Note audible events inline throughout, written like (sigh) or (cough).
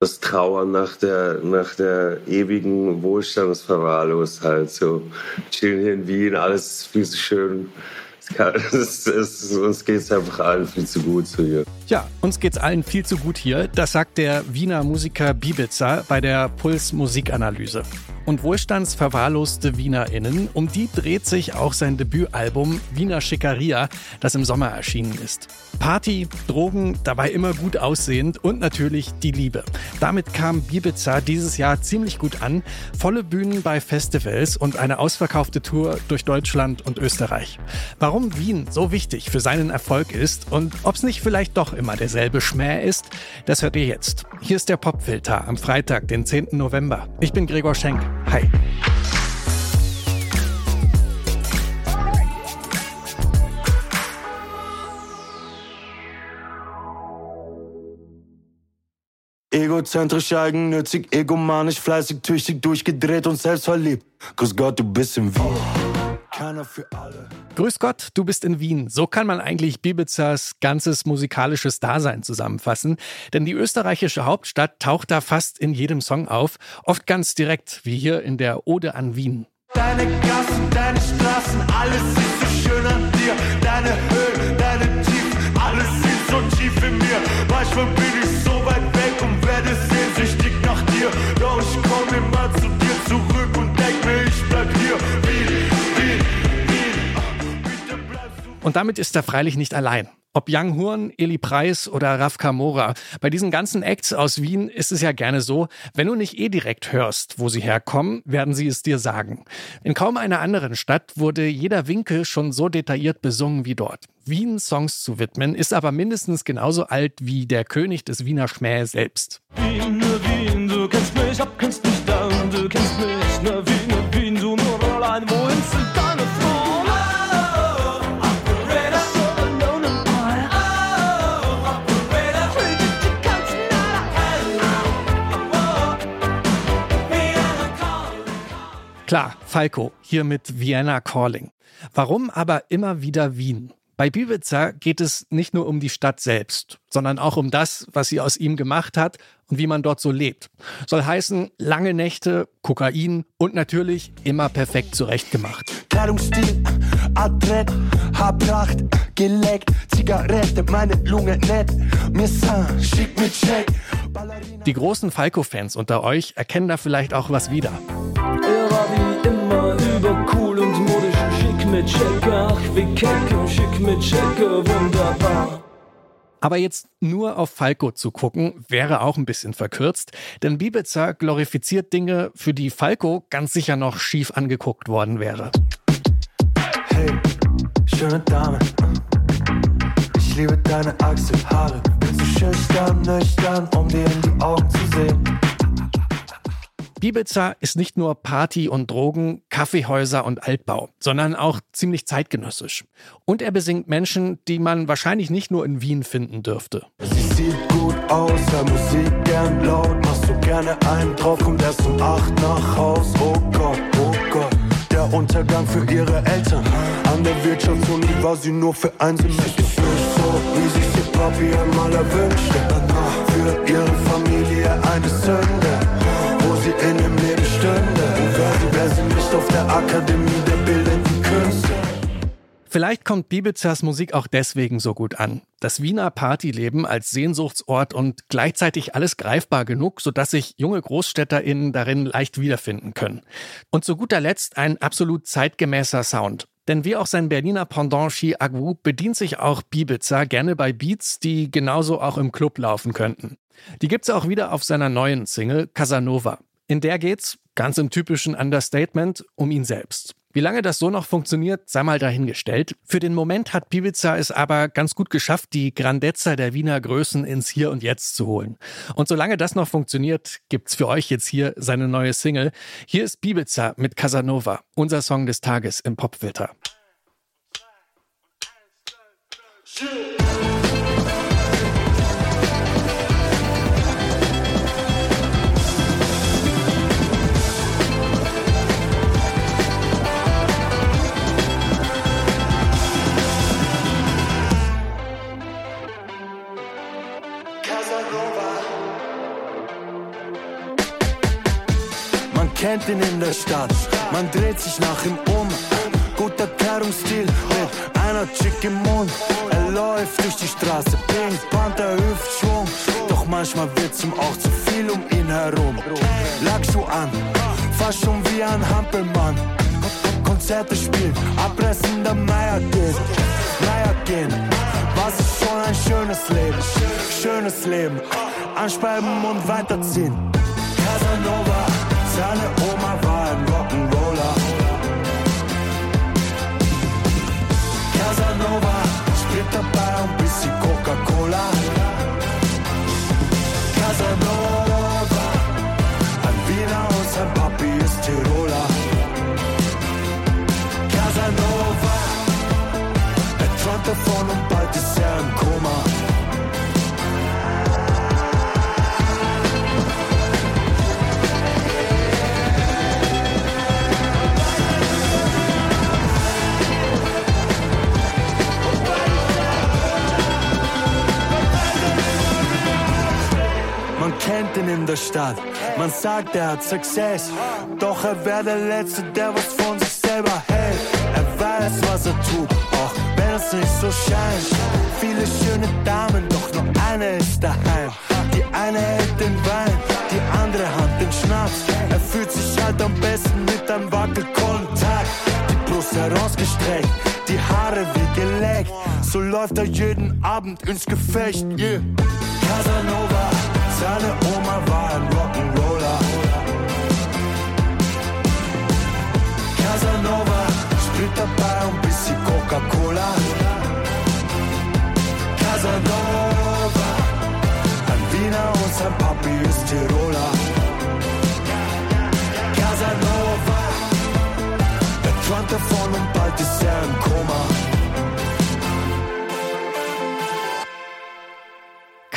das Trauern nach der, nach der ewigen Wohlstandsverwahrlosheit. So chillen hier in Wien, alles viel zu schön. Es, (laughs) es, uns geht es einfach allen viel zu gut so hier. Ja, uns geht's allen viel zu gut hier. Das sagt der Wiener Musiker Bibiza bei der Puls Musikanalyse und wohlstandsverwahrloste WienerInnen. Um die dreht sich auch sein Debütalbum Wiener Schickeria, das im Sommer erschienen ist. Party, Drogen, dabei immer gut aussehend und natürlich die Liebe. Damit kam Bibiza dieses Jahr ziemlich gut an. Volle Bühnen bei Festivals und eine ausverkaufte Tour durch Deutschland und Österreich. Warum Wien so wichtig für seinen Erfolg ist und ob es nicht vielleicht doch immer derselbe Schmäh ist, das hört ihr jetzt. Hier ist der Popfilter am Freitag, den 10. November. Ich bin Gregor Schenk. Hi. Egozentrisch, eigennützig, egomanisch, fleißig, tüchtig, durchgedreht und selbstverliebt. Grüß Gott, du bist in Wien. Keiner für alle. Grüß Gott, du bist in Wien. So kann man eigentlich Bibizas ganzes musikalisches Dasein zusammenfassen. Denn die österreichische Hauptstadt taucht da fast in jedem Song auf. Oft ganz direkt, wie hier in der Ode an Wien. Deine Gassen, deine Straßen, alles ist so schön an dir. Deine Höhen, deine Tiefen, alles ist so tief in mir. Manchmal bin ich so Und damit ist er freilich nicht allein. Ob Young Horn, Eli Preis oder Raf Kamora. Bei diesen ganzen Acts aus Wien ist es ja gerne so, wenn du nicht eh direkt hörst, wo sie herkommen, werden sie es dir sagen. In kaum einer anderen Stadt wurde jeder Winkel schon so detailliert besungen wie dort. Wien Songs zu widmen, ist aber mindestens genauso alt wie der König des Wiener Schmäh selbst. Wien, Wien, Klar, Falco, hier mit Vienna Calling. Warum aber immer wieder Wien? Bei Bibiza geht es nicht nur um die Stadt selbst, sondern auch um das, was sie aus ihm gemacht hat und wie man dort so lebt. Soll heißen, lange Nächte, Kokain und natürlich immer perfekt zurechtgemacht. Kleidungsstil, adrett, Haarpracht, geleckt, Zigarette, meine Lunge nett, mir Saint, schick mit Check. Die großen Falco-Fans unter euch erkennen da vielleicht auch was wieder. Er immer übercool und modisch, schick mit Checker, ach wie kecke, schick mit Checker, wunderbar. Aber jetzt nur auf Falco zu gucken, wäre auch ein bisschen verkürzt, denn Bibiza glorifiziert Dinge, für die Falco ganz sicher noch schief angeguckt worden wäre. Hey, schöne Dame, ich liebe deine Achselhaare, bin zu schüchtern, nüchtern, um dir in die Augen zu sehen. Bibiza ist nicht nur Party und Drogen, Kaffeehäuser und Altbau, sondern auch ziemlich zeitgenössisch. Und er besingt Menschen, die man wahrscheinlich nicht nur in Wien finden dürfte. Sie sieht gut aus, hör Musik gern laut, machst du gerne einen drauf, kommt erst um acht nach Haus. Oh Gott, oh Gott, der Untergang für ihre Eltern. An der Wirtschaftsuni war sie nur für im Nicht so, wie sich ihr Papi einmal erwünschte. Für ihre Familie eine Sünde, sie in ihrem Leben stünde. Und wäre sie, nicht auf der Akademie der Bildenden Künste. Vielleicht kommt Bibizas Musik auch deswegen so gut an. Das Wiener Partyleben als Sehnsuchtsort und gleichzeitig alles greifbar genug, sodass sich junge GroßstädterInnen darin leicht wiederfinden können. Und zu guter Letzt ein absolut zeitgemäßer Sound. Denn wie auch sein Berliner Pendant Shi Agu bedient sich auch Bibiza gerne bei Beats, die genauso auch im Club laufen könnten. Die gibt's auch wieder auf seiner neuen Single Casanova. In der geht's, ganz im typischen Understatement, um ihn selbst. Wie lange das so noch funktioniert, sei mal dahingestellt. Für den Moment hat Bibiza es aber ganz gut geschafft, die Grandezza der Wiener Größen ins Hier und Jetzt zu holen. Und solange das noch funktioniert, gibt's für euch jetzt hier seine neue Single. Hier ist Bibiza mit Casanova, unser Song des Tages im Popfilter. Casanova. Ihn in der Stadt, man dreht sich nach ihm um. Guter Kleidungsstil mit einer Chick im Mund. Er läuft durch die Straße, Pink Panther Hüftschwung. Doch manchmal wird's ihm auch zu viel um ihn herum. Lackschuh an, fast schon wie ein Hampelmann. Konzerte spielen, abreißen der Meier geht. Meier gehen, was ist schon ein schönes Leben, schönes Leben. Anspeiben und weiterziehen. Casanova, seine Oma der Stadt, man sagt, er hat Success. Doch er wäre der Letzte, der was von sich selber hält. Er weiß, was er tut, auch wenn es nicht so scheint. Viele schöne Damen, doch nur eine ist daheim. Die eine hält den Wein, So läuft er jeden Abend ins Gefecht, yeah. Casanova, seine Oma war ein Rock'n'Roller. Casanova spielt dabei ein bisschen Coca-Cola. Casanova, ein Wiener und sein Papi ist Tiroler.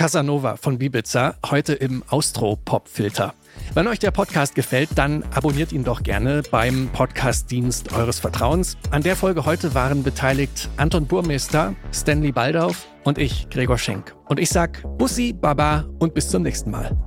Casanova von Bibiza, heute im Austro-Pop-Filter. Wenn euch der Podcast gefällt, dann abonniert ihn doch gerne beim Podcast-Dienst eures Vertrauens. An der Folge heute waren beteiligt Anton Burmeister, Stanley Baldauf und ich, Gregor Schenk. Und ich sag Bussi, Baba und bis zum nächsten Mal.